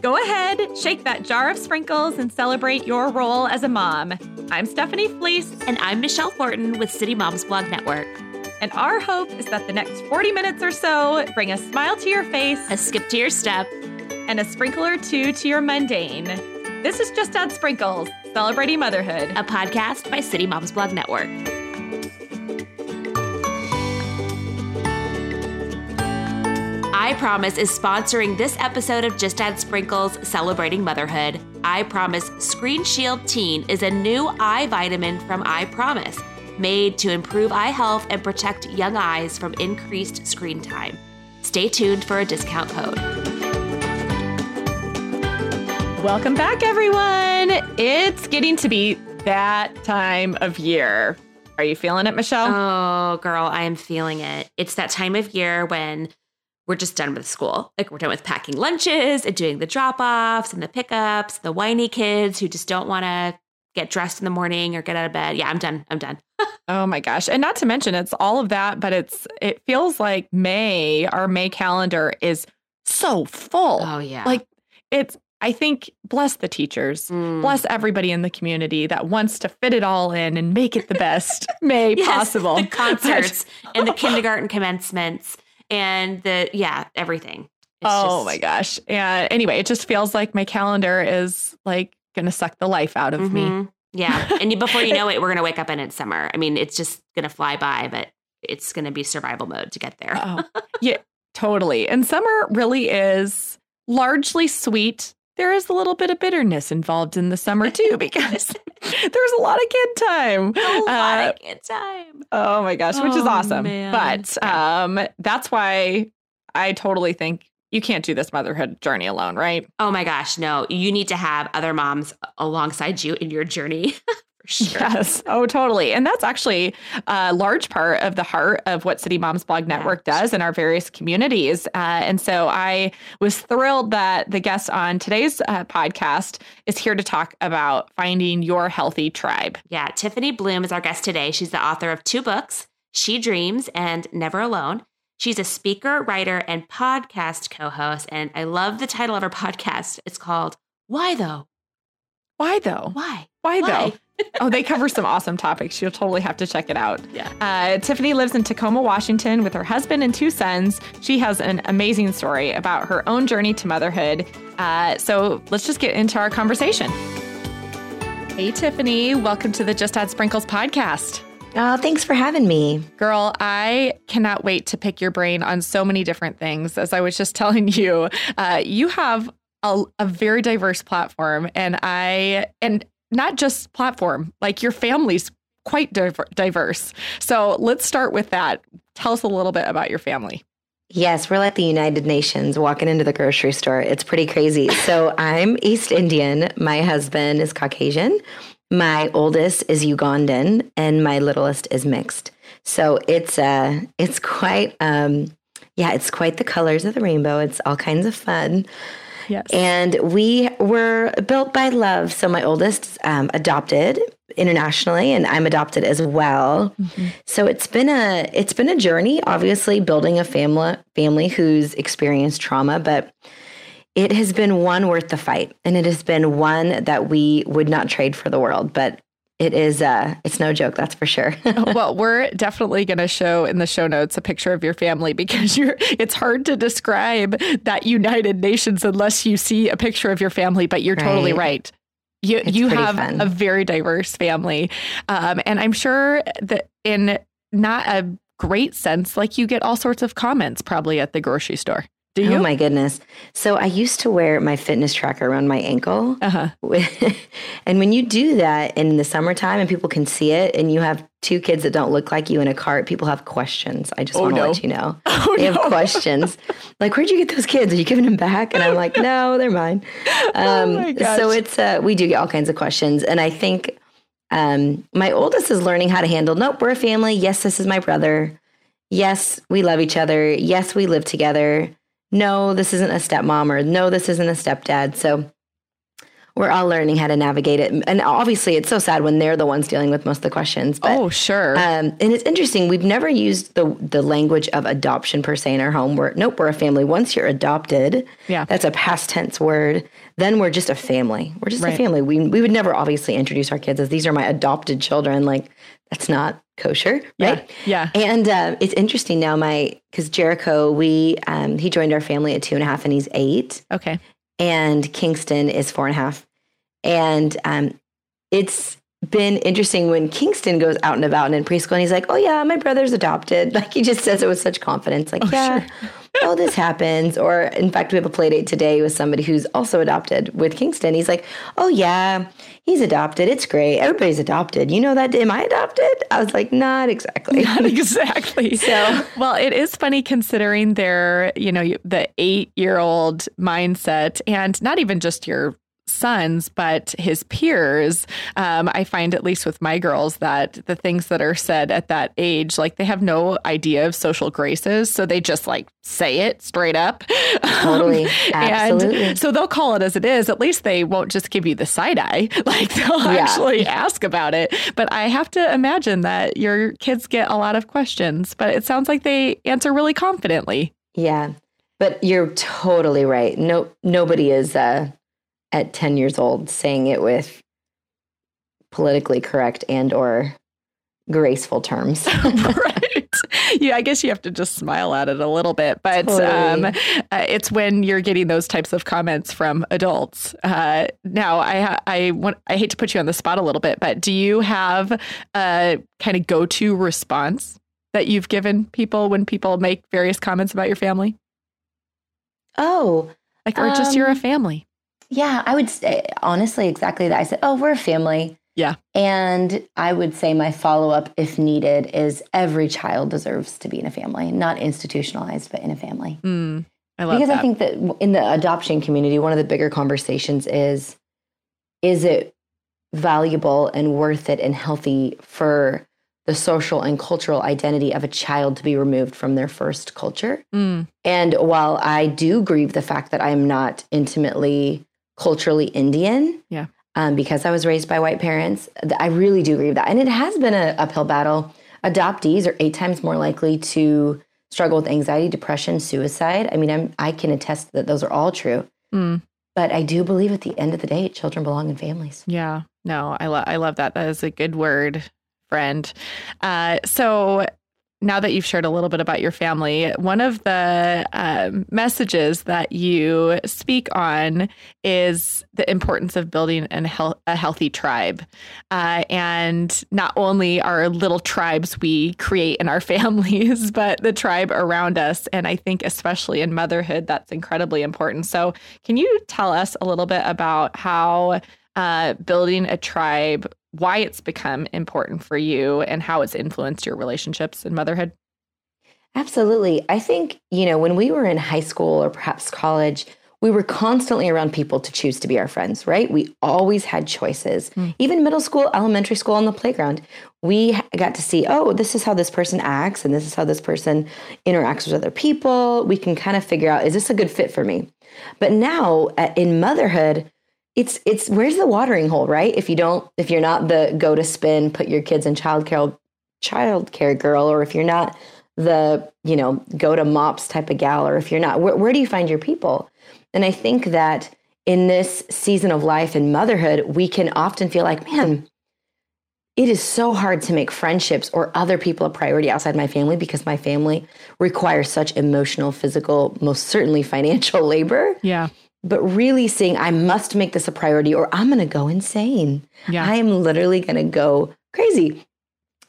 Go ahead, shake that jar of sprinkles and celebrate your role as a mom. I'm Stephanie Fleece. And I'm Michelle Thornton with City Moms Blog Network. And our hope is that the next 40 minutes or so bring a smile to your face, a skip to your step, and a sprinkle or two to your mundane. This is Just Add Sprinkles, Celebrating Motherhood, a podcast by City Moms Blog Network. EyePromise is sponsoring this episode of Just Add Sprinkles Celebrating Motherhood. EyePromise Screen Shield Teen is a new eye vitamin from EyePromise, made to improve eye health and protect young eyes from increased screen time. Stay tuned for a discount code. Welcome back, everyone. It's getting to be that time of year. Are you feeling it, Michelle? Oh, girl, I am feeling it. It's that time of year when we're just done with school. Like we're done with packing lunches and doing the drop offs and the pickups, the whiny kids who just don't want to get dressed in the morning or get out of bed. Yeah, I'm done. I'm done. oh my gosh. And not to mention it's all of that, but it's it feels like May, our May calendar is so full. Oh yeah. Like it's I think bless the teachers, mm. bless everybody in the community that wants to fit it all in and make it the best May yes, possible. The concerts and the kindergarten commencements and the yeah everything. It's oh just, my gosh! And anyway, it just feels like my calendar is like gonna suck the life out of mm-hmm. me. Yeah, and before you know it, we're gonna wake up and it's summer. I mean, it's just gonna fly by, but it's gonna be survival mode to get there. oh, yeah, totally. And summer really is largely sweet there is a little bit of bitterness involved in the summer too because there's a lot of kid time. A lot uh, of kid time. Oh my gosh, which oh, is awesome. Man. But um, that's why I totally think you can't do this motherhood journey alone, right? Oh my gosh, no. You need to have other moms alongside you in your journey. Sure. Yes. Oh, totally. And that's actually a large part of the heart of what City Moms Blog Network yeah. does in our various communities. Uh, and so I was thrilled that the guest on today's uh, podcast is here to talk about finding your healthy tribe. Yeah. Tiffany Bluhm is our guest today. She's the author of two books, She Dreams and Never Alone. She's a speaker, writer, and podcast co host. And I love the title of her podcast. It's called Why Though? Why Though? Why? Why, Why? though? oh, they cover some awesome topics. You'll totally have to check it out. Yeah. Uh, Tiffany lives in Tacoma, Washington with her husband and two sons. She has an amazing story about her own journey to motherhood. Uh, so let's just get into our conversation. Hey, Tiffany. Welcome to the Just Add Sprinkles podcast. Oh, thanks for having me. Girl, I cannot wait to pick your brain on so many different things. As I was just telling you, uh, you have a, a, very diverse platform, and I and not just platform, like your family's quite diverse. So let's start with that. Tell us a little bit about your family. Yes, we're like the United Nations walking into the grocery store. It's pretty crazy. So I'm East Indian. My husband is Caucasian. My oldest is Ugandan, and my littlest is mixed. So it's uh, it's quite um, yeah, it's quite the colors of the rainbow. It's all kinds of fun. Yes. And we were built by love. So my oldest um, adopted internationally and I'm adopted as well. Mm-hmm. So it's been a it's been a journey obviously building a family family who's experienced trauma but it has been one worth the fight and it has been one that we would not trade for the world but it is uh it's no joke that's for sure well we're definitely going to show in the show notes a picture of your family because you're it's hard to describe that united nations unless you see a picture of your family but you're right. totally right you it's you have fun. a very diverse family um, and i'm sure that in not a great sense like you get all sorts of comments probably at the grocery store do you? Oh my goodness. So I used to wear my fitness tracker around my ankle. Uh-huh. and when you do that in the summertime and people can see it and you have two kids that don't look like you in a cart, people have questions. I just oh, want to no. let you know. Oh, they have questions. like, where'd you get those kids? Are you giving them back? And I'm like, no, they're mine. Oh um, oh so it's, uh, we do get all kinds of questions. And I think um, my oldest is learning how to handle, nope, we're a family. Yes, this is my brother. Yes, we love each other. Yes, we live together no, this isn't a stepmom or no, this isn't a stepdad. So we're all learning how to navigate it. And obviously, it's so sad when they're the ones dealing with most of the questions. But, oh, sure. Um, and it's interesting. We've never used the the language of adoption per se in our home. We're nope, we're a family. Once you're adopted, yeah, that's a past tense word. Then we're just a family. We're just right. a family. We we would never obviously introduce our kids as these are my adopted children. Like that's not kosher, right? Yeah. yeah. And uh, it's interesting now. My because Jericho, we um, he joined our family at two and a half, and he's eight. Okay. And Kingston is four and a half. And um, it's been interesting when Kingston goes out and about and in preschool and he's like, Oh yeah, my brother's adopted. Like he just says it with such confidence. Like, oh, yeah, sure. Oh, this happens. Or in fact, we have a play date today with somebody who's also adopted with Kingston. He's like, Oh yeah, he's adopted. It's great. Everybody's adopted. You know that am I adopted? I was like, not exactly. Not exactly. so well, it is funny considering their, you know, the eight year old mindset and not even just your sons, but his peers. Um, I find, at least with my girls, that the things that are said at that age, like they have no idea of social graces. So they just like say it straight up. Totally. Absolutely. and so they'll call it as it is. At least they won't just give you the side eye. Like they'll yeah. actually ask about it. But I have to imagine that your kids get a lot of questions, but it sounds like they answer really confidently. Yeah. But you're totally right. No, nobody is uh, at 10 years old saying it with politically correct and or graceful terms. right. Yeah, I guess you have to just smile at it a little bit, but totally. um, uh, it's when you're getting those types of comments from adults. Uh, now, I I want I hate to put you on the spot a little bit, but do you have a kind of go to response that you've given people when people make various comments about your family? Oh, like or just you're a um, family. Yeah, I would say honestly exactly that. I said, "Oh, we're a family." Yeah. And I would say my follow up, if needed, is every child deserves to be in a family, not institutionalized, but in a family. Mm, I love because that. I think that in the adoption community, one of the bigger conversations is is it valuable and worth it and healthy for the social and cultural identity of a child to be removed from their first culture? Mm. And while I do grieve the fact that I am not intimately culturally Indian. Yeah. Um, because I was raised by white parents, I really do agree with that. And it has been an uphill battle. Adoptees are eight times more likely to struggle with anxiety, depression, suicide. I mean, I'm, I can attest that those are all true. Mm. But I do believe at the end of the day, children belong in families. Yeah. No, I, lo- I love that. That is a good word, friend. Uh, so now that you've shared a little bit about your family, one of the um, messages that you speak on is the importance of building an hel- a healthy tribe. Uh, and not only our little tribes we create in our families, but the tribe around us. And I think, especially in motherhood, that's incredibly important. So, can you tell us a little bit about how uh, building a tribe why it's become important for you and how it's influenced your relationships and motherhood? Absolutely. I think, you know, when we were in high school or perhaps college, we were constantly around people to choose to be our friends, right? We always had choices. Mm. Even middle school, elementary school, on the playground, we got to see, oh, this is how this person acts and this is how this person interacts with other people. We can kind of figure out, is this a good fit for me? But now in motherhood, it's it's where's the watering hole, right? If you don't, if you're not the go to spin, put your kids in childcare childcare girl, or if you're not the you know go to mops type of gal, or if you're not, where, where do you find your people? And I think that in this season of life and motherhood, we can often feel like, man, it is so hard to make friendships or other people a priority outside my family because my family requires such emotional, physical, most certainly financial labor. Yeah but really saying, I must make this a priority or I'm going to go insane. Yeah. I am literally going to go crazy.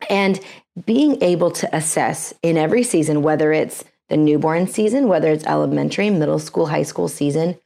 And being able to assess in every season, whether it's the newborn season, whether it's elementary, middle school, high school season,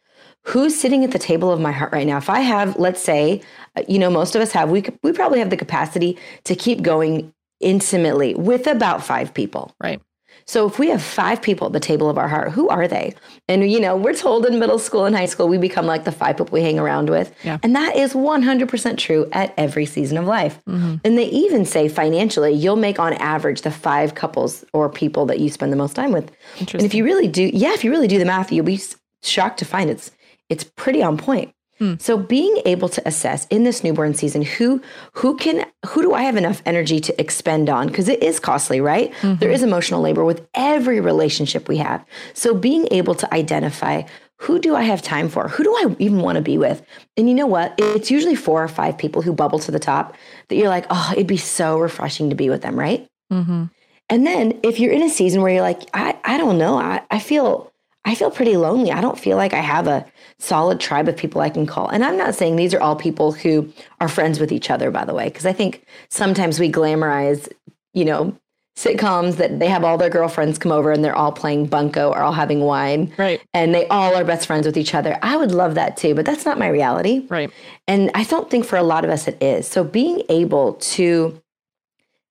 who's sitting at the table of my heart right now? If I have, let's say, uh, you know, most of us have, we, we probably have the capacity to keep going intimately with about five people. Right. So if we have five people at the table of our heart, who are they? And you know, we're told in middle school and high school we become like the five people we hang around with. Yeah. And that is 100% true at every season of life. Mm-hmm. And they even say financially, you'll make on average the five couples or people that you spend the most time with. And if you really do, yeah, if you really do the math, you'll be shocked to find it's it's pretty on point. Hmm. So being able to assess in this newborn season who who can who do I have enough energy to expend on because it is costly, right? Mm-hmm. There is emotional labor with every relationship we have. So being able to identify who do I have time for? Who do I even want to be with? And you know what? It's usually four or five people who bubble to the top that you're like, oh, it'd be so refreshing to be with them, right? Mm-hmm. And then if you're in a season where you're like, I, I don't know, I, I feel I feel pretty lonely. I don't feel like I have a solid tribe of people I can call. And I'm not saying these are all people who are friends with each other, by the way, because I think sometimes we glamorize, you know, sitcoms that they have all their girlfriends come over and they're all playing bunco or all having wine. Right. And they all are best friends with each other. I would love that too, but that's not my reality. Right. And I don't think for a lot of us it is. So being able to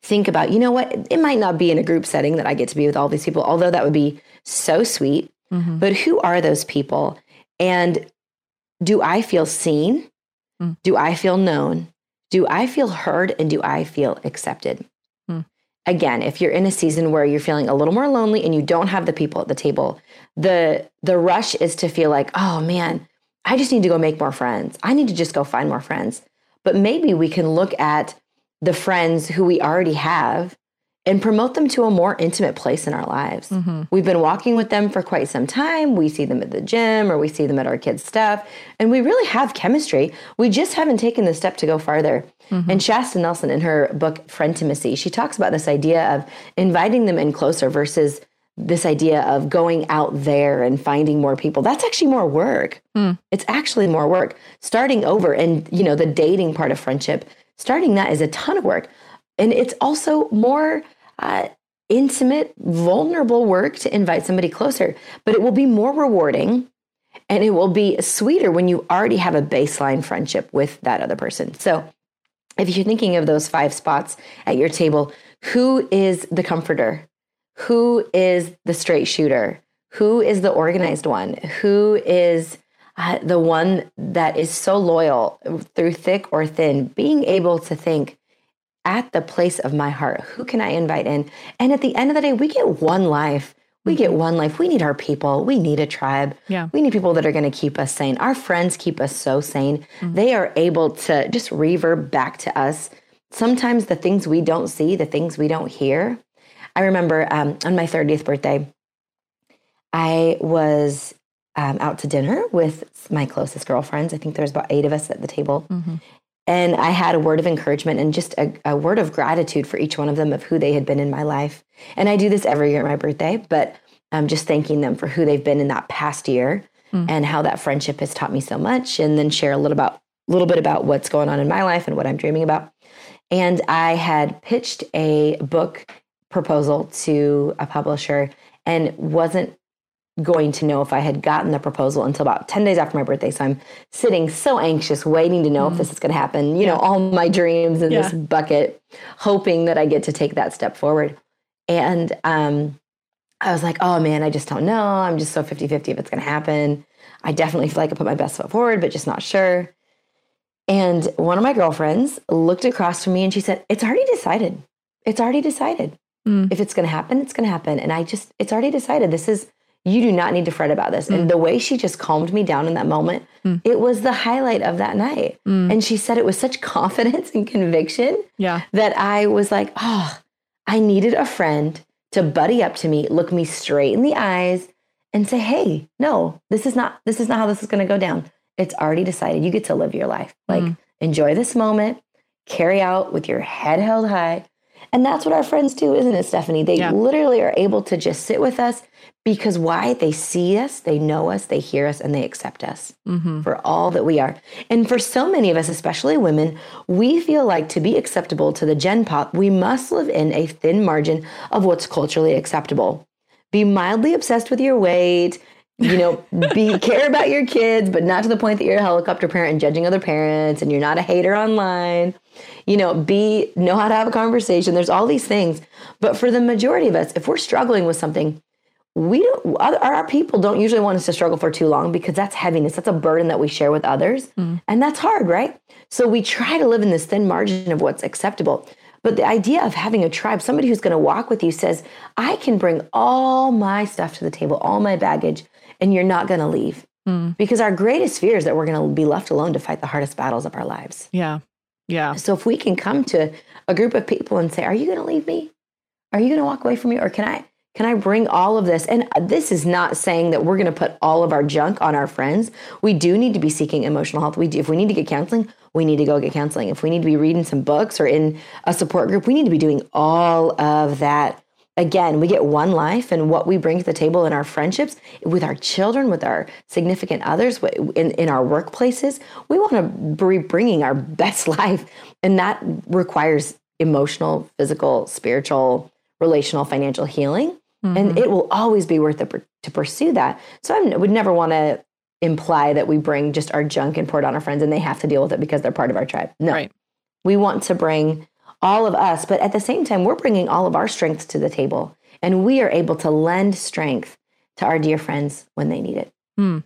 think about, you know what, it might not be in a group setting that I get to be with all these people, although that would be so sweet. Mm-hmm. But who are those people? And do I feel seen? Mm. Do I feel known? Do I feel heard? And do I feel accepted? Mm. Again, if you're in a season where you're feeling a little more lonely and you don't have the people at the table, the the rush is to feel like, oh man, I just need to go make more friends. I need to just go find more friends. But maybe we can look at the friends who we already have and promote them to a more intimate place in our lives. Mm-hmm. We've been walking with them for quite some time. We see them at the gym or we see them at our kids' stuff, and we really have chemistry. We just haven't taken the step to go farther. Mm-hmm. And Shasta Nelson, in her book Frientimacy, she talks about this idea of inviting them in closer versus this idea of going out there and finding more people that's actually more work mm. it's actually more work starting over and you know the dating part of friendship starting that is a ton of work and it's also more uh, intimate, vulnerable work to invite somebody closer, but it will be more rewarding and it will be sweeter when you already have a baseline friendship with that other person. So, if you're thinking of those five spots at your table, who is the comforter? Who is the straight shooter? Who is the organized one? Who is uh, the one that is so loyal through thick or thin? Being able to think, at the place of my heart. Who can I invite in? And at the end of the day, we get one life. We get mm-hmm. one life. We need our people. We need a tribe. Yeah. We need people that are going to keep us sane. Our friends keep us so sane. Mm-hmm. They are able to just reverb back to us. Sometimes the things we don't see, the things we don't hear. I remember um, on my 30th birthday, I was um, out to dinner with my closest girlfriends. I think there was about eight of us at the table. Mm-hmm. And I had a word of encouragement and just a, a, word of gratitude for each one of them of who they had been in my life. And I do this every year at my birthday, but I'm just thanking them for who they've been in that past year mm. and how that friendship has taught me so much. And then share a little about a little bit about what's going on in my life and what I'm dreaming about. And I had pitched a book proposal to a publisher and wasn't going to know if I had gotten the proposal until about 10 days after my birthday. So I'm sitting so anxious, waiting to know mm. if this is going to happen. You yeah. know, all my dreams in yeah. this bucket, hoping that I get to take that step forward. And um, I was like, oh man, I just don't know. I'm just so 50 50 if it's going to happen. I definitely feel like I put my best foot forward, but just not sure. And one of my girlfriends looked across from me and she said, It's already decided. It's already decided. Mm. If it's going to happen, it's going to happen. And I just, it's already decided. This is, you do not need to fret about this. Mm. And the way she just calmed me down in that moment, mm. it was the highlight of that night. Mm. And she said it with such confidence and conviction yeah. that I was like, oh, I needed a friend to buddy up to me, look me straight in the eyes, and say, hey, no, this is not this is not how this is gonna go down. It's already decided. You get to live your life. Like mm. enjoy this moment, carry out with your head held high. And that's what our friends do, isn't it, Stephanie? They yeah. literally are able to just sit with us because why? They see us, they know us, they hear us, and they accept us mm-hmm. for all that we are. And for so many of us, especially women, we feel like to be acceptable to the Gen Pop, we must live in a thin margin of what's culturally acceptable. Be mildly obsessed with your weight, you know, be care about your kids, but not to the point that you're a helicopter parent and judging other parents and you're not a hater online. You know, be know how to have a conversation. There's all these things. But for the majority of us, if we're struggling with something, we don't our people don't usually want us to struggle for too long because that's heaviness that's a burden that we share with others mm. and that's hard right so we try to live in this thin margin of what's acceptable but the idea of having a tribe somebody who's going to walk with you says i can bring all my stuff to the table all my baggage and you're not going to leave Mm. Because our greatest fear is that we're going to be left alone to fight the hardest battles of our lives. Yeah. Yeah. So if we can come to a group of people and say, "Are you going to leave me? Are you going to walk away from me or can I can I bring all of this? And uh, this is not saying that we're going to put all of our junk on our friends. We do need to be seeking emotional health. We do, if we need to get counseling, we need to go get counseling. If we need to be reading some books or in a support group, we need to be doing all of that. Again, we get one life, and what we bring to the table in our friendships, with our children, with our significant others, in, in our workplaces, we want to be bringing our best life. And that requires emotional, physical, spiritual, relational, financial healing. Mm-hmm. And it will always be worth it to pursue that. So I would never want to imply that we bring just our junk and pour it on our friends and they have to deal with it because they're part of our tribe. No. Right. We want to bring all of us, but at the same time, we're bringing all of our strengths to the table and we are able to lend strength to our dear friends when they need it. Hmm.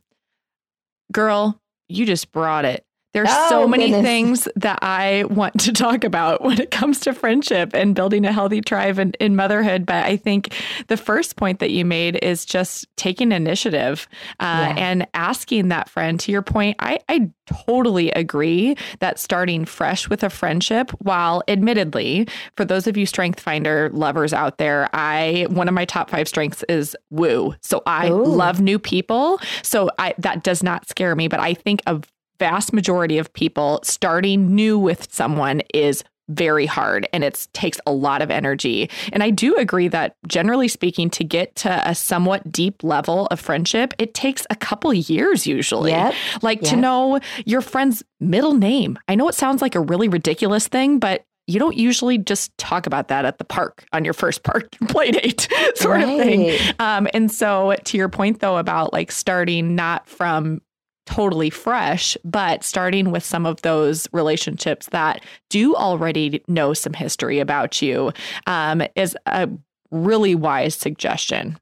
Girl, you just brought it. There's oh, so many goodness. things that I want to talk about when it comes to friendship and building a healthy tribe in, in motherhood. But I think the first point that you made is just taking initiative uh, yeah. and asking that friend. To your point, I, I totally agree that starting fresh with a friendship, while admittedly, for those of you Strength Finder lovers out there, I one of my top five strengths is woo. So I Ooh. love new people. So I that does not scare me. But I think of vast majority of people starting new with someone is very hard and it takes a lot of energy. And I do agree that generally speaking, to get to a somewhat deep level of friendship, it takes a couple years usually. Yep. Like yep. to know your friend's middle name. I know it sounds like a really ridiculous thing, but you don't usually just talk about that at the park on your first park play date sort right. of thing. Um, and so to your point though about like starting not from totally fresh, but starting with some of those relationships that do already know some history about you um, is a really wise suggestion.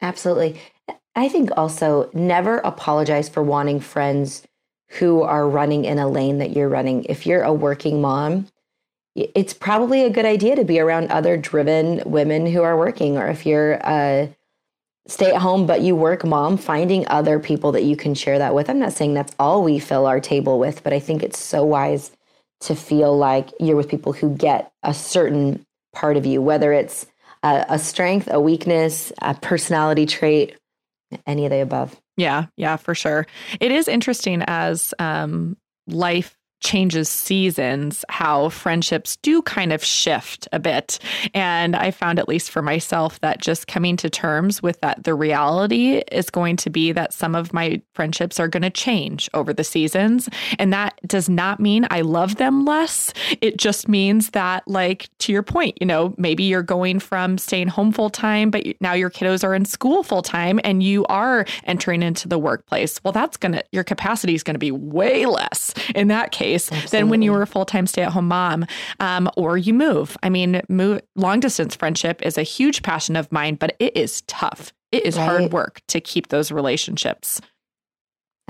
Absolutely. I think also never apologize for wanting friends who are running in a lane that you're running. If you're a working mom, it's probably a good idea to be around other driven women who are working, or if you're a stay at home but you work mom finding other people that you can share that with. I'm not saying that's all we fill our table with but i think it's so wise to feel like you're with people who get a certain part of you whether it's a, a strength a weakness a personality trait any of the above. Yeah yeah for sure. It is interesting as um, life changes seasons, how friendships do kind of shift a bit. And I found, at least for myself, that just coming to terms with that, the reality is going to be that some of my friendships are going to change over the seasons. And that does not mean I love them less. It just means that, like, to your point, you know, maybe you're going from staying home full time, but now your kiddos are in school full time and you are entering into the workplace. Well, that's going to, your capacity is going to be way less in that case Absolutely. than when you were a full time stay at home mom um, or you move. I mean, move, long distance friendship is a huge passion of mine, but it is tough. It is right. hard work to keep those relationships.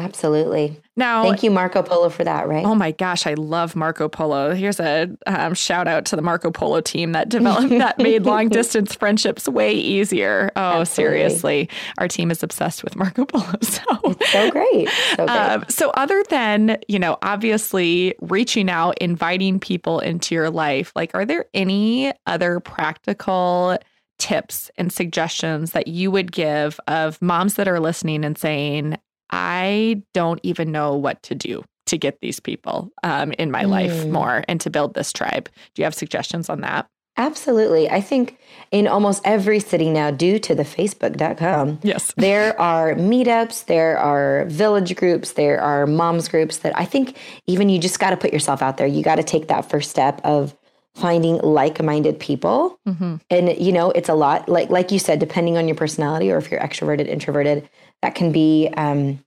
Absolutely. Now, thank you, Marco Polo, for that. Right? Oh my gosh, I love Marco Polo. Here's a um, shout out to the Marco Polo team that developed that made long distance friendships way easier. Oh, Absolutely. seriously, our team is obsessed with Marco Polo. So it's so great. So, great. Um, so other than you know, obviously reaching out, inviting people into your life, like, are there any other practical tips and suggestions that you would give of moms that are listening and saying, I don't even know what to do to get these people um, in my mm. life more and to build this tribe. Do you have suggestions on that? Absolutely. I think in almost every city now, due to the Facebook.com, yes, there are meetups, there are village groups, there are moms groups that I think even you just got to put yourself out there. You got to take that first step of finding like-minded people. Mm-hmm. And you know, it's a lot like like you said, depending on your personality or if you're extroverted, introverted, that can be um,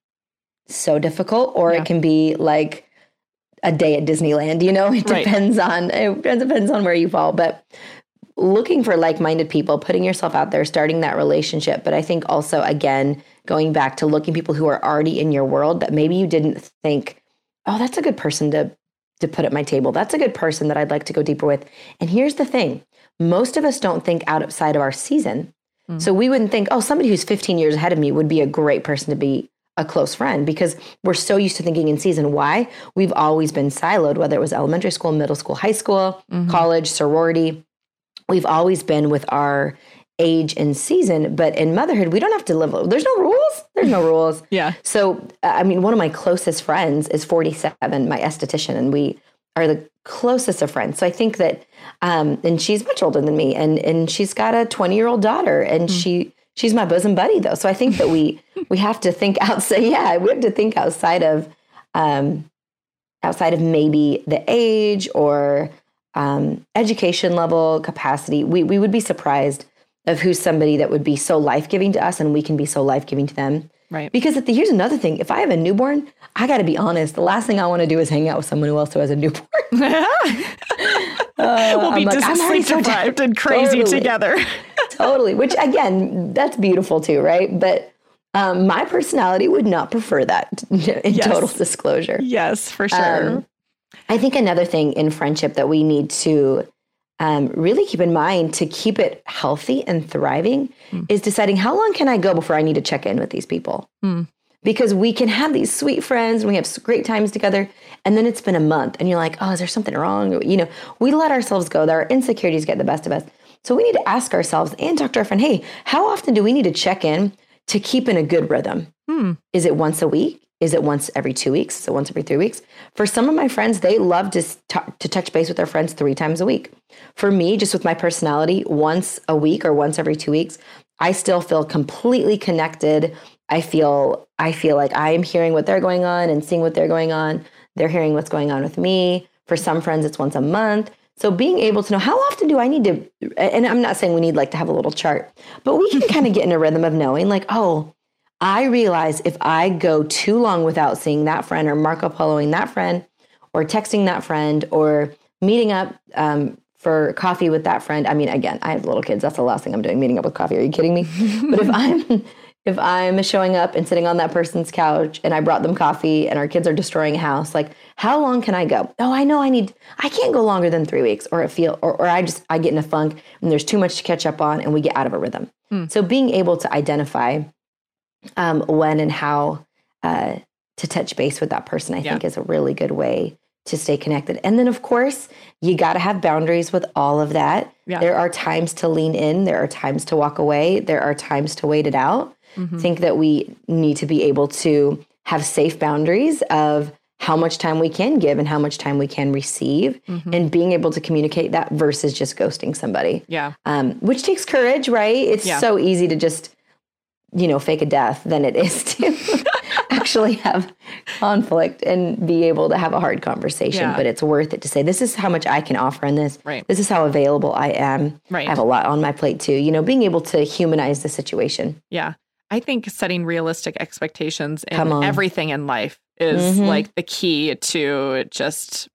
so difficult, or yeah. it can be like a day at Disneyland. You know, it depends right. on it depends on where you fall. But looking for like-minded people, putting yourself out there, starting that relationship. But I think also again going back to looking people who are already in your world that maybe you didn't think, oh, that's a good person to to put at my table. That's a good person that I'd like to go deeper with. And here's the thing most of us don't think outside of our season. Mm. So we wouldn't think, oh, somebody who's 15 years ahead of me would be a great person to be a close friend because we're so used to thinking in season. Why? We've always been siloed, whether it was elementary school, middle school, high school, mm-hmm. college, sorority. We've always been with our age and season, but in motherhood, we don't have to live. There's no rules. There's no rules. yeah. So, I mean, one of my closest friends is 47, my esthetician, and we are the closest of friends. So I think that, um, and she's much older than me, and and she's got a 20 year old daughter, and mm. she she's my bosom buddy though. So I think that we we have to think outside. Yeah, we have to think outside of um, outside of maybe the age or um, education level capacity. We we would be surprised of who's somebody that would be so life giving to us, and we can be so life giving to them. Right. Because the, here's another thing: if I have a newborn, I got to be honest. The last thing I want to do is hang out with someone else who has a newborn. uh, we'll be like, sleep deprived and crazy totally. together. totally. Which again, that's beautiful too, right? But um, my personality would not prefer that. In yes. total disclosure. Yes, for sure. Um, I think another thing in friendship that we need to um, really keep in mind to keep it healthy and thriving mm. is deciding how long can I go before I need to check in with these people. Mm. Because we can have these sweet friends and we have great times together, and then it's been a month, and you're like, oh, is there something wrong? You know, we let ourselves go. Our insecurities get the best of us. So we need to ask ourselves and talk to our friend, hey, how often do we need to check in to keep in a good rhythm? Hmm. Is it once a week? Is it once every two weeks? Is it once every three weeks? For some of my friends, they love to, t- to touch base with their friends three times a week. For me, just with my personality, once a week or once every two weeks, I still feel completely connected. I feel I feel like I am hearing what they're going on and seeing what they're going on. They're hearing what's going on with me. For some friends, it's once a month. So being able to know how often do I need to, and I'm not saying we need like to have a little chart, but we can kind of get in a rhythm of knowing like, oh, I realize if I go too long without seeing that friend or Marco Poloing that friend or texting that friend or meeting up um, for coffee with that friend. I mean, again, I have little kids. That's the last thing I'm doing, meeting up with coffee. Are you kidding me? but if I'm if I'm showing up and sitting on that person's couch and I brought them coffee and our kids are destroying a house, like how long can I go? Oh, I know I need I can't go longer than three weeks or it feel or, or I just I get in a funk and there's too much to catch up on and we get out of a rhythm. Hmm. So being able to identify um, when and how uh, to touch base with that person, I yeah. think is a really good way to stay connected. And then, of course, you got to have boundaries with all of that. Yeah. There are times to lean in, there are times to walk away, there are times to wait it out. Mm-hmm. think that we need to be able to have safe boundaries of how much time we can give and how much time we can receive mm-hmm. and being able to communicate that versus just ghosting somebody. Yeah. Um, which takes courage, right? It's yeah. so easy to just you know, fake a death than it is to actually have conflict and be able to have a hard conversation. Yeah. But it's worth it to say, this is how much I can offer in this. Right. This is how available I am. Right. I have a lot on my plate too. You know, being able to humanize the situation. Yeah. I think setting realistic expectations in everything in life is mm-hmm. like the key to just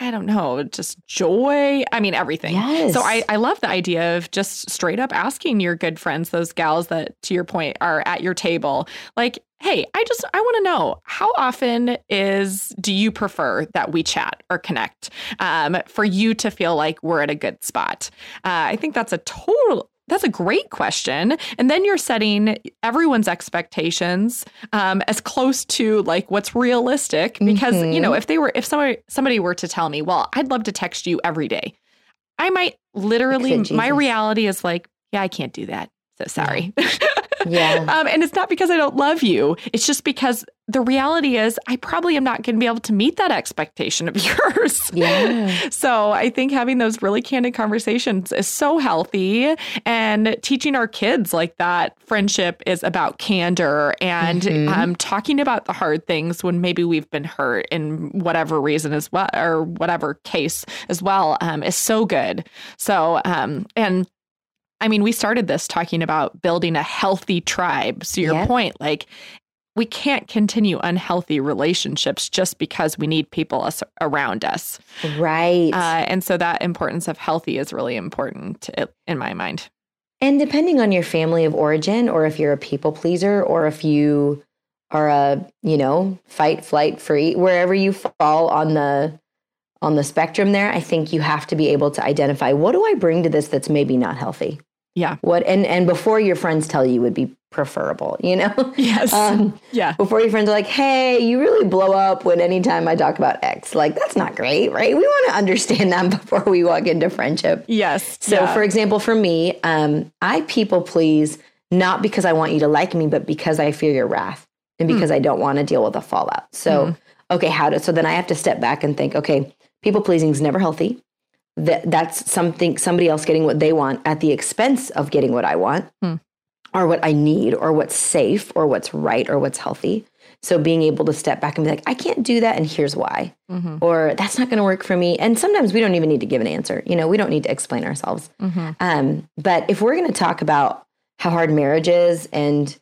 I don't know, just joy. I mean, everything. Yes. So I, I love the idea of just straight up asking your good friends, those gals that, to your point, are at your table, like, hey, I just, I want to know how often is, do you prefer that we chat or connect um, for you to feel like we're at a good spot? Uh, I think that's a total, that's a great question. And then you're setting everyone's expectations um, as close to like what's realistic. Because, mm-hmm. you know, mm-hmm. if they were, if somebody, somebody were to tell me, well, I'd love to text you every day, I might literally, my reality is like, yeah, I can't do that. So sorry. Yeah. Yeah. um, and it's not because I don't love you. It's just because the reality is I probably am not going to be able to meet that expectation of yours. Yeah. so I think having those really candid conversations is so healthy and teaching our kids like that friendship is about candor and mm-hmm. um, talking about the hard things when maybe we've been hurt in whatever reason as well or whatever case as well um, is so good. So, um, and I mean, we started this talking about building a healthy tribe. So, your yep. point, like, we can't continue unhealthy relationships just because we need people us, around us. Right. Uh, and so, that importance of healthy is really important in my mind. And depending on your family of origin, or if you're a people pleaser, or if you are a, you know, fight, flight, free, wherever you fall on the on the spectrum there, I think you have to be able to identify what do I bring to this that's maybe not healthy? Yeah. What and and before your friends tell you would be preferable, you know? Yes. Um, yeah. Before your friends are like, hey, you really blow up when anytime I talk about X. Like, that's not great, right? We want to understand that before we walk into friendship. Yes. So, yeah. for example, for me, um, I people please not because I want you to like me, but because I fear your wrath and because mm. I don't want to deal with the fallout. So, mm. okay, how to, so then I have to step back and think, okay, people pleasing is never healthy. That that's something somebody else getting what they want at the expense of getting what I want. Mm or what I need or what's safe or what's right or what's healthy. So being able to step back and be like, I can't do that, and here's why, mm-hmm. or that's not going to work for me. And sometimes we don't even need to give an answer. You know, we don't need to explain ourselves. Mm-hmm. Um, but if we're going to talk about how hard marriage is and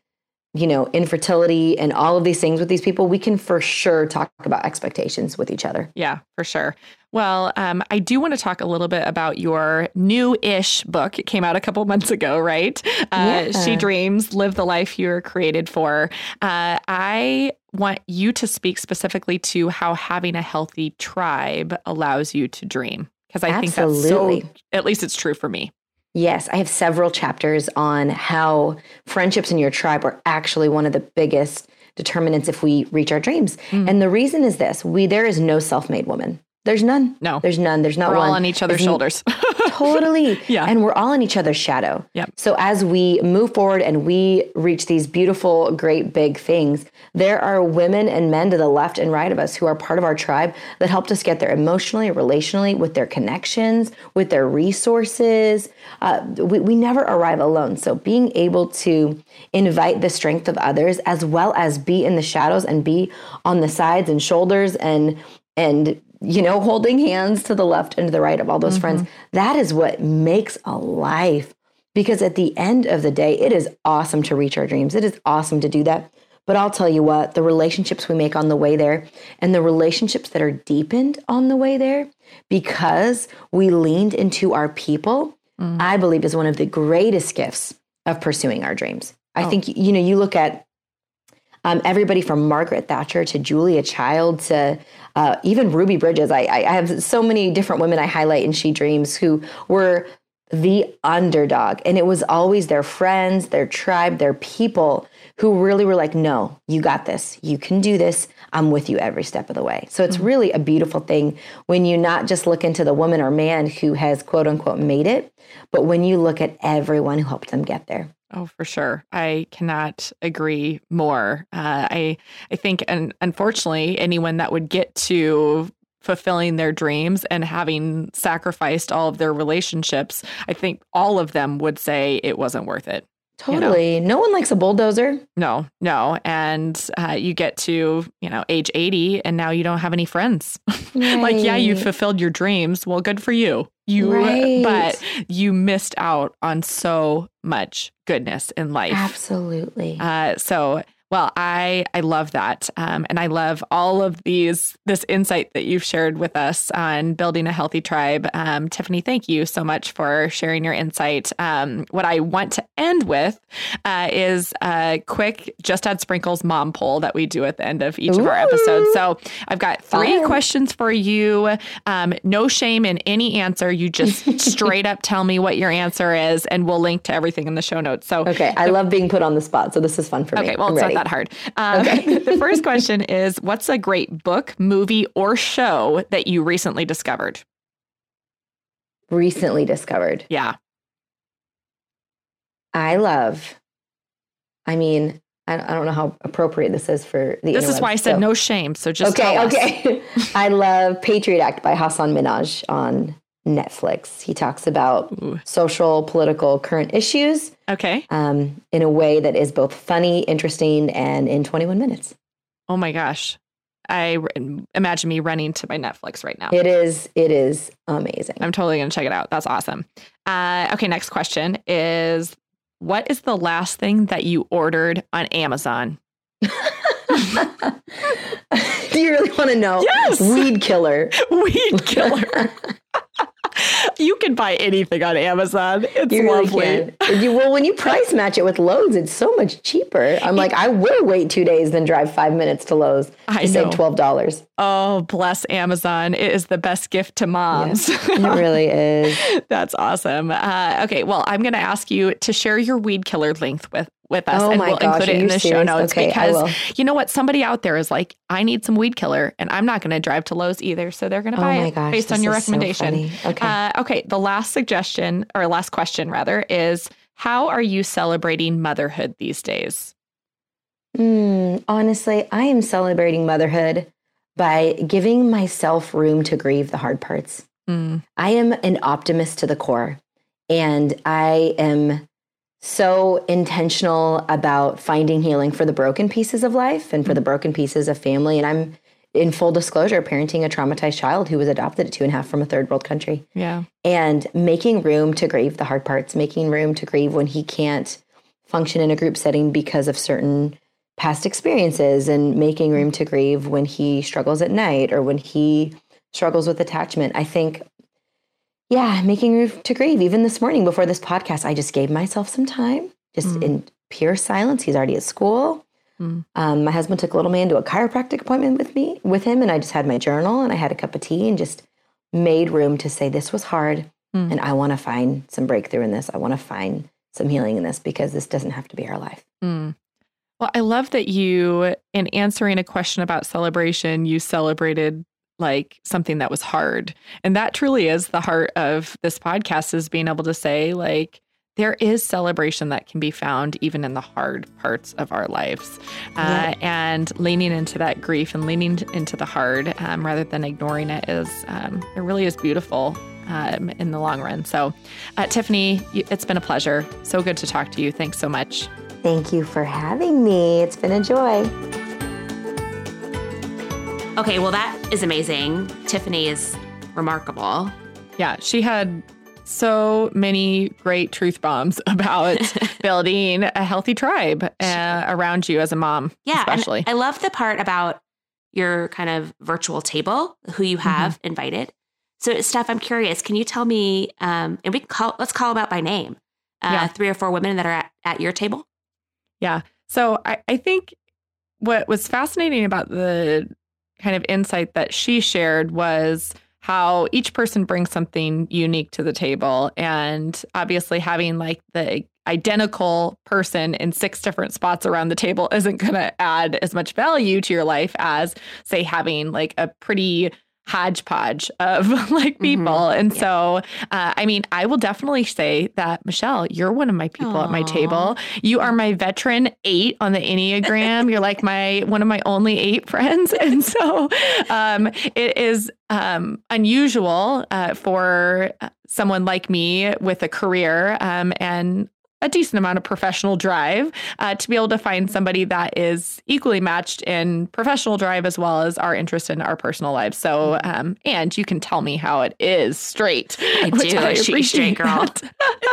you know infertility and all of these things with these people, we can for sure talk about expectations with each other. Yeah, for sure. Well, um, I do want to talk a little bit about your new ish book. It came out a couple months ago, right? Uh, yeah. She Dreams Live the Life You're Created For. Uh, I want you to speak specifically to how having a healthy tribe allows you to dream. Because I Absolutely. think that's so, at least it's true for me. Yes, I have several chapters on how friendships in your tribe are actually one of the biggest determinants if we reach our dreams. Mm. And the reason is this we there is no self-made woman. There's none. No. There's none. There's not we're one. all on each other's shoulders. totally. Yeah. And we're all in each other's shadow. Yeah. So as we move forward and we reach these beautiful, great, big things, there are women and men to the left and right of us who are part of our tribe that helped us get there emotionally, relationally, with their connections, with their resources. Uh, we, we never arrive alone. So being able to invite the strength of others as well as be in the shadows and be on the sides and shoulders and and you know, holding hands to the left and to the right of all those mm-hmm. friends. That is what makes a life. Because at the end of the day, it is awesome to reach our dreams. It is awesome to do that. But I'll tell you what, the relationships we make on the way there and the relationships that are deepened on the way there because we leaned into our people, mm. I believe is one of the greatest gifts of pursuing our dreams. I oh. think, you know, you look at um, everybody from Margaret Thatcher to Julia Child to uh, even Ruby Bridges. I, I have so many different women I highlight in She Dreams who were the underdog. And it was always their friends, their tribe, their people who really were like, no, you got this. You can do this. I'm with you every step of the way. So it's mm-hmm. really a beautiful thing when you not just look into the woman or man who has quote unquote made it, but when you look at everyone who helped them get there. Oh, for sure. I cannot agree more. Uh, I I think, and unfortunately, anyone that would get to fulfilling their dreams and having sacrificed all of their relationships, I think all of them would say it wasn't worth it. Totally. You know? No one likes a bulldozer. No, no. And uh, you get to, you know, age 80 and now you don't have any friends. Right. like, yeah, you fulfilled your dreams. Well, good for you. You, right. but you missed out on so much goodness in life. Absolutely. Uh, so well, I I love that, um, and I love all of these this insight that you've shared with us on building a healthy tribe. Um, Tiffany, thank you so much for sharing your insight. Um, what I want to end with uh, is a quick just add sprinkles mom poll that we do at the end of each Ooh. of our episodes. So I've got three Fun. questions for you. Um, no shame in any answer. You just straight up tell me what your answer is, and we'll link to everything in the show notes. So okay, I love being put on the spot, so this is fun for me. Okay, well, I'm it's ready. not that hard. Um, okay. the first question is What's a great book, movie, or show that you recently discovered? Recently discovered. Yeah. I love, I mean, I don't know how appropriate this is for the. This is why I said so. no shame. So just okay, okay. I love Patriot Act by Hasan Minhaj on Netflix. He talks about Ooh. social, political, current issues. Okay. Um, in a way that is both funny, interesting, and in 21 minutes. Oh my gosh. I imagine me running to my Netflix right now. It is. It is amazing. I'm totally going to check it out. That's awesome. Uh, okay. Next question is What is the last thing that you ordered on Amazon? Do you really want to know? Yes. Weed killer. Weed killer. You can buy anything on Amazon. It's you lovely. Really you, well, when you price match it with Lowe's, it's so much cheaper. I'm like, I will wait two days than drive five minutes to Lowe's to I save twelve dollars. Oh, bless Amazon! It is the best gift to moms. It really is. That's awesome. Uh, okay, well, I'm going to ask you to share your weed killer length with with us oh and we'll gosh, include it in the serious? show notes okay, because you know what? Somebody out there is like i need some weed killer and i'm not going to drive to Lowe's either so they're going to oh buy my it gosh, based on your recommendation. so okay. Uh, okay the last suggestion or last question rather is how are you celebrating motherhood these days? Mm, honestly i am celebrating motherhood by giving myself room to grieve the hard parts. Mm. i am an optimist to the core and i am so intentional about finding healing for the broken pieces of life and for the broken pieces of family. And I'm in full disclosure, parenting a traumatized child who was adopted at two and a half from a third world country. Yeah. And making room to grieve the hard parts, making room to grieve when he can't function in a group setting because of certain past experiences, and making room to grieve when he struggles at night or when he struggles with attachment. I think yeah, making room to grieve. Even this morning before this podcast, I just gave myself some time, just mm. in pure silence. He's already at school. Mm. Um, my husband took little man to a chiropractic appointment with me, with him, and I just had my journal and I had a cup of tea and just made room to say this was hard, mm. and I want to find some breakthrough in this. I want to find some healing in this because this doesn't have to be our life. Mm. Well, I love that you, in answering a question about celebration, you celebrated like something that was hard. And that truly is the heart of this podcast is being able to say like there is celebration that can be found even in the hard parts of our lives. Uh, and leaning into that grief and leaning into the hard um, rather than ignoring it is um, it really is beautiful um, in the long run. So uh, tiffany it's been a pleasure. So good to talk to you. Thanks so much. Thank you for having me. It's been a joy Okay, well, that is amazing. Tiffany is remarkable. Yeah, she had so many great truth bombs about building a healthy tribe uh, around you as a mom. Yeah, especially. I love the part about your kind of virtual table, who you have mm-hmm. invited. So, Steph, I'm curious. Can you tell me, um, and we call let's call them out by name. Uh, yeah. three or four women that are at, at your table. Yeah. So I, I think what was fascinating about the kind of insight that she shared was how each person brings something unique to the table. And obviously, having like the identical person in six different spots around the table isn't going to add as much value to your life as, say, having like a pretty hodgepodge of like mm-hmm. people. Mm-hmm. And yeah. so, uh, I mean, I will definitely say that, Michelle, you're one of my people Aww. at my table. You are my veteran eight on the Enneagram. you're like my one of my only eight friends. And so um, it is um, unusual uh, for someone like me with a career um, and a decent amount of professional drive uh, to be able to find somebody that is equally matched in professional drive as well as our interest in our personal lives. So, mm-hmm. um, and you can tell me how it is straight. I do. I appreciate straight girl.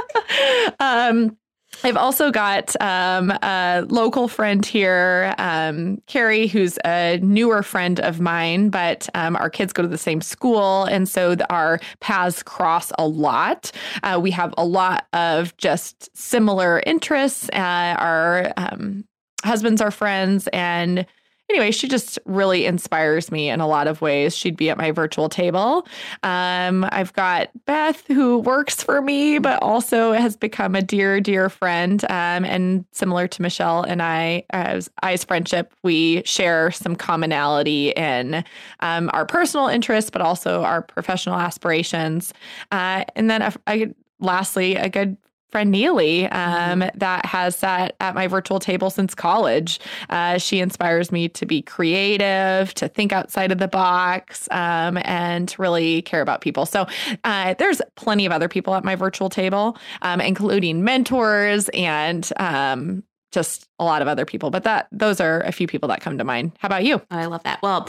um, I've also got um, a local friend here, um, Carrie, who's a newer friend of mine, but um, our kids go to the same school. And so the, our paths cross a lot. Uh, we have a lot of just similar interests. Uh, our um, husbands are friends, and anyway, she just really inspires me in a lot of ways. She'd be at my virtual table. Um, I've got Beth, who works for me, but also has become a dear, dear friend. Um, and similar to Michelle and I, as I's friendship, we share some commonality in um, our personal interests, but also our professional aspirations. Uh, and then, a, a, lastly, a good friend Neely um, mm-hmm. that has sat at my virtual table since college. Uh, she inspires me to be creative, to think outside of the box, um, and to really care about people. So uh, there's plenty of other people at my virtual table, um, including mentors and um, just a lot of other people. But that those are a few people that come to mind. How about you? I love that. Well,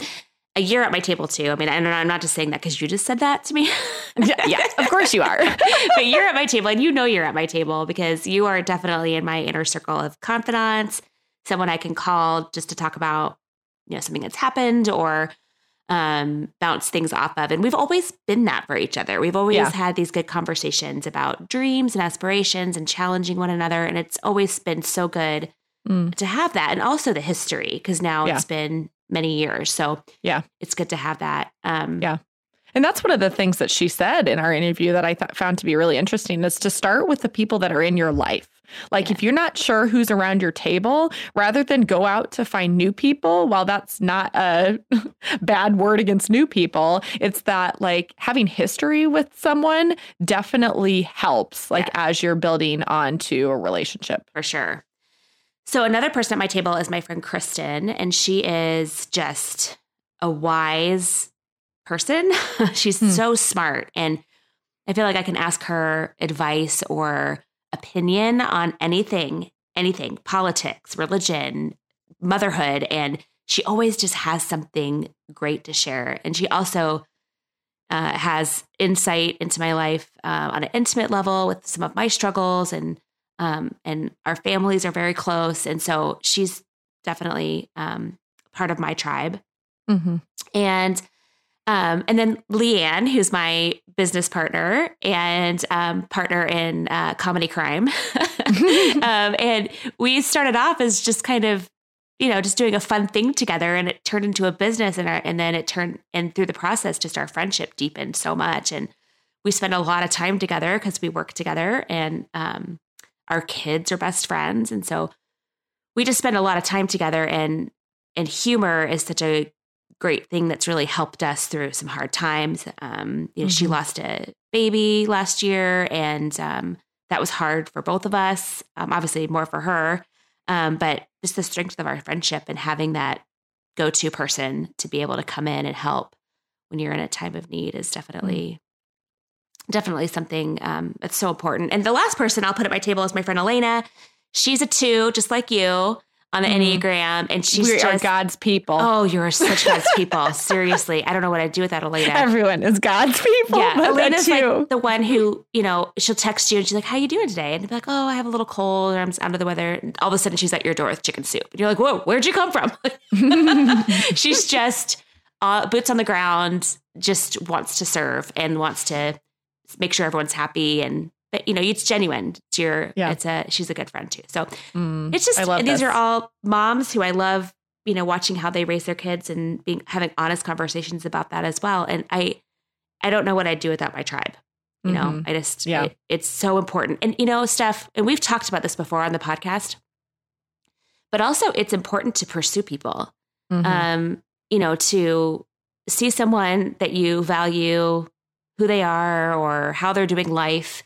a year at my table too. I mean, and I'm not just saying that because you just said that to me. yeah, yeah, of course you are. but you're at my table, and you know you're at my table because you are definitely in my inner circle of confidants, someone I can call just to talk about, you know, something that's happened or um, bounce things off of. And we've always been that for each other. We've always yeah. had these good conversations about dreams and aspirations and challenging one another, and it's always been so good mm. to have that, and also the history because now yeah. it's been many years. So yeah, it's good to have that. Um, yeah. And that's one of the things that she said in our interview that I th- found to be really interesting is to start with the people that are in your life. Like, yeah. if you're not sure who's around your table, rather than go out to find new people, while that's not a bad word against new people, it's that like having history with someone definitely helps, like, yeah. as you're building onto a relationship. For sure. So, another person at my table is my friend Kristen, and she is just a wise person. She's hmm. so smart. And I feel like I can ask her advice or opinion on anything, anything, politics, religion, motherhood. And she always just has something great to share. And she also uh, has insight into my life uh, on an intimate level with some of my struggles and um, and our families are very close. And so she's definitely um, part of my tribe. Mm-hmm. And um, and then Leanne, who's my business partner and um, partner in uh, comedy crime. um, and we started off as just kind of, you know, just doing a fun thing together and it turned into a business. And, our, and then it turned, and through the process, just our friendship deepened so much. And we spend a lot of time together because we work together and um, our kids are best friends. And so we just spend a lot of time together and, and humor is such a great thing that's really helped us through some hard times. Um, you know, mm-hmm. she lost a baby last year, and um, that was hard for both of us. Um, obviously, more for her, um, but just the strength of our friendship and having that go-to person to be able to come in and help when you're in a time of need is definitely. Mm-hmm. Definitely something um, that's so important. And the last person I'll put at my table is my friend Elena. She's a two, just like you on the mm. Enneagram, and she's we just, are God's people. Oh, you're such God's people. Seriously, I don't know what I'd do without Elena. Everyone is God's people. Yeah, Elena's like the one who you know she'll text you and she's like, "How are you doing today?" And be like, "Oh, I have a little cold, or I'm under the weather." And all of a sudden, she's at your door with chicken soup, and you're like, "Whoa, where'd you come from?" she's just uh, boots on the ground, just wants to serve and wants to make sure everyone's happy and but you know, it's genuine. It's your, yeah. it's a, she's a good friend too. So mm, it's just, these this. are all moms who I love, you know, watching how they raise their kids and being, having honest conversations about that as well. And I, I don't know what I'd do without my tribe. You mm-hmm. know, I just, yeah. It, it's so important. And, you know, Steph, and we've talked about this before on the podcast, but also it's important to pursue people. Mm-hmm. Um, you know, to see someone that you value who they are or how they're doing life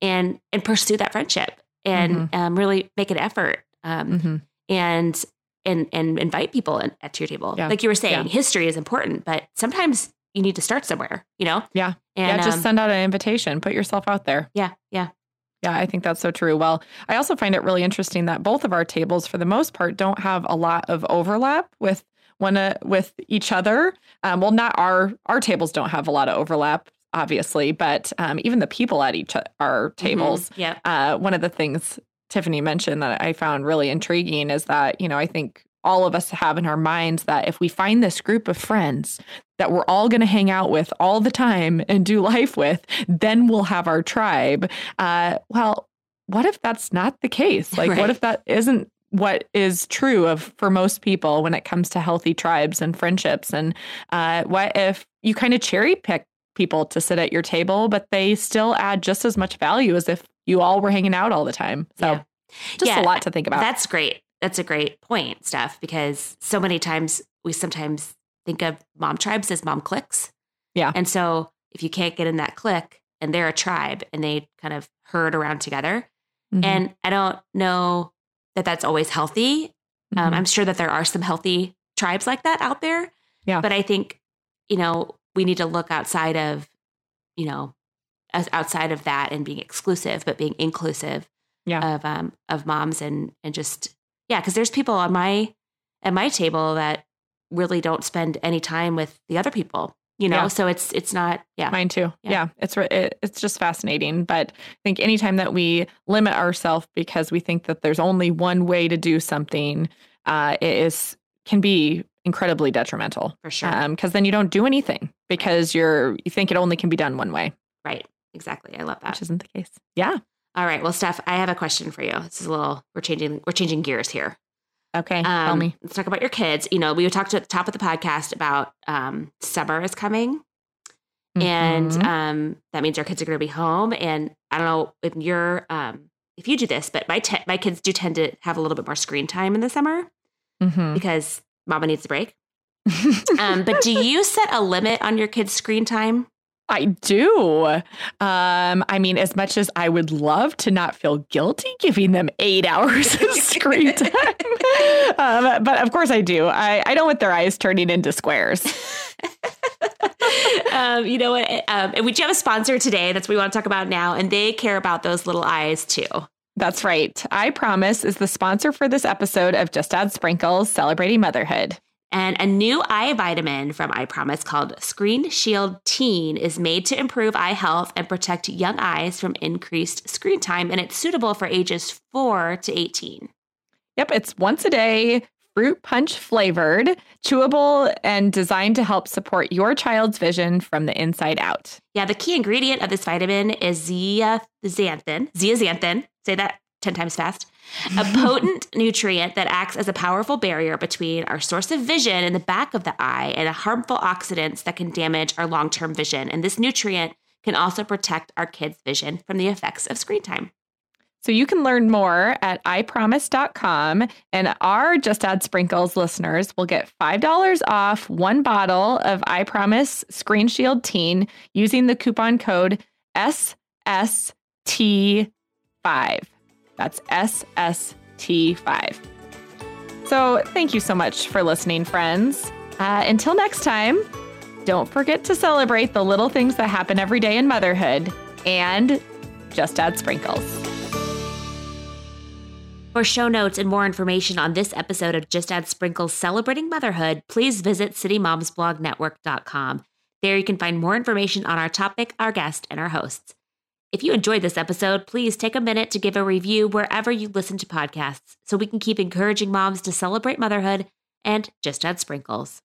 and and pursue that friendship and mm-hmm. um, really make an effort um, mm-hmm. and and and invite people in, at your table. Yeah. Like you were saying, yeah. history is important, but sometimes you need to start somewhere. You know? Yeah. And, yeah. Just um, send out an invitation. Put yourself out there. Yeah. Yeah. Yeah, I think that's so true. Well, I also find it really interesting that both of our tables, for the most part, don't have a lot of overlap with one uh, with each other. Um, well, not our our tables don't have a lot of overlap obviously, but um, even the people at each our mm-hmm. tables. Mm-hmm. Yeah. Uh, one of the things Tiffany mentioned that I found really intriguing is that you know I think all of us have in our minds that if we find this group of friends that we're all going to hang out with all the time and do life with, then we'll have our tribe. Uh, well, what if that's not the case? Like, right. what if that isn't what is true of for most people when it comes to healthy tribes and friendships? And uh, what if you kind of cherry pick people to sit at your table, but they still add just as much value as if you all were hanging out all the time. So yeah. just yeah, a lot to think about. That's great. That's a great point, Steph, because so many times we sometimes think of mom tribes as mom cliques. Yeah. And so if you can't get in that clique and they're a tribe and they kind of herd around together, mm-hmm. and I don't know that that's always healthy. Um, mm-hmm. Um, I'm sure that there are some healthy tribes like that out there. Yeah. But I think, you know, we need to look outside of, you know, outside of that and being exclusive, but being inclusive yeah. of um of moms and and just yeah, because there's people on my at my table that really don't spend any time with the other people you know yeah. so it's it's not yeah mine too yeah, yeah. it's it, it's just fascinating but i think anytime that we limit ourselves because we think that there's only one way to do something uh it is can be incredibly detrimental for sure. because um, then you don't do anything because you're you think it only can be done one way. Right. Exactly. I love that. Which isn't the case. Yeah. All right. Well steph i have a question for you. This is a little we're changing we're changing gears here. Okay. Um, tell me. let's talk about your kids. You know we talked at the top of the podcast about um, summer is coming. Mm-hmm. And um, that means our kids are going to be home. And I don't know if you're, um, if you do this, but my, te- my kids do tend to have a little bit more screen time in the summer mm-hmm. because mama needs a break. um, but do you set a limit on your kids' screen time? I do. Um, I mean, as much as I would love to not feel guilty giving them eight hours of screen time, um, but of course I do. I, I don't want their eyes turning into squares. um, you know what? Um, and we do have a sponsor today. That's what we want to talk about now, and they care about those little eyes too. That's right. EyePromise is the sponsor for this episode of Just Add Sprinkles Celebrating Motherhood. And a new eye vitamin from EyePromise called Screen Shield Teen is made to improve eye health and protect young eyes from increased screen time. And it's suitable for ages 4 to 18. Yep, it's once a day, fruit punch flavored, chewable, and designed to help support your child's vision from the inside out. Yeah, the key ingredient of this vitamin is zeaxanthin. Zeaxanthin. Say that 10 times fast a potent nutrient that acts as a powerful barrier between our source of vision in the back of the eye and harmful oxidants that can damage our long term vision. And this nutrient can also protect our kids' vision from the effects of screen time. So you can learn more at eyepromise.com and our Just Add Sprinkles listeners will get $5 off one bottle of EyePromise Screen Shield Teen using the coupon code SST5. That's SST5. So thank you so much for listening, friends. Uh, until next time, don't forget to celebrate the little things that happen every day in motherhood and just add sprinkles. For show notes and more information on this episode of Just Add Sprinkles Celebrating Motherhood, please visit citymomsblognetwork.com. There you can find more information on our topic, our guest, and our hosts. If you enjoyed this episode, please take a minute to give a review wherever you listen to podcasts so we can keep encouraging moms to celebrate motherhood and just add sprinkles.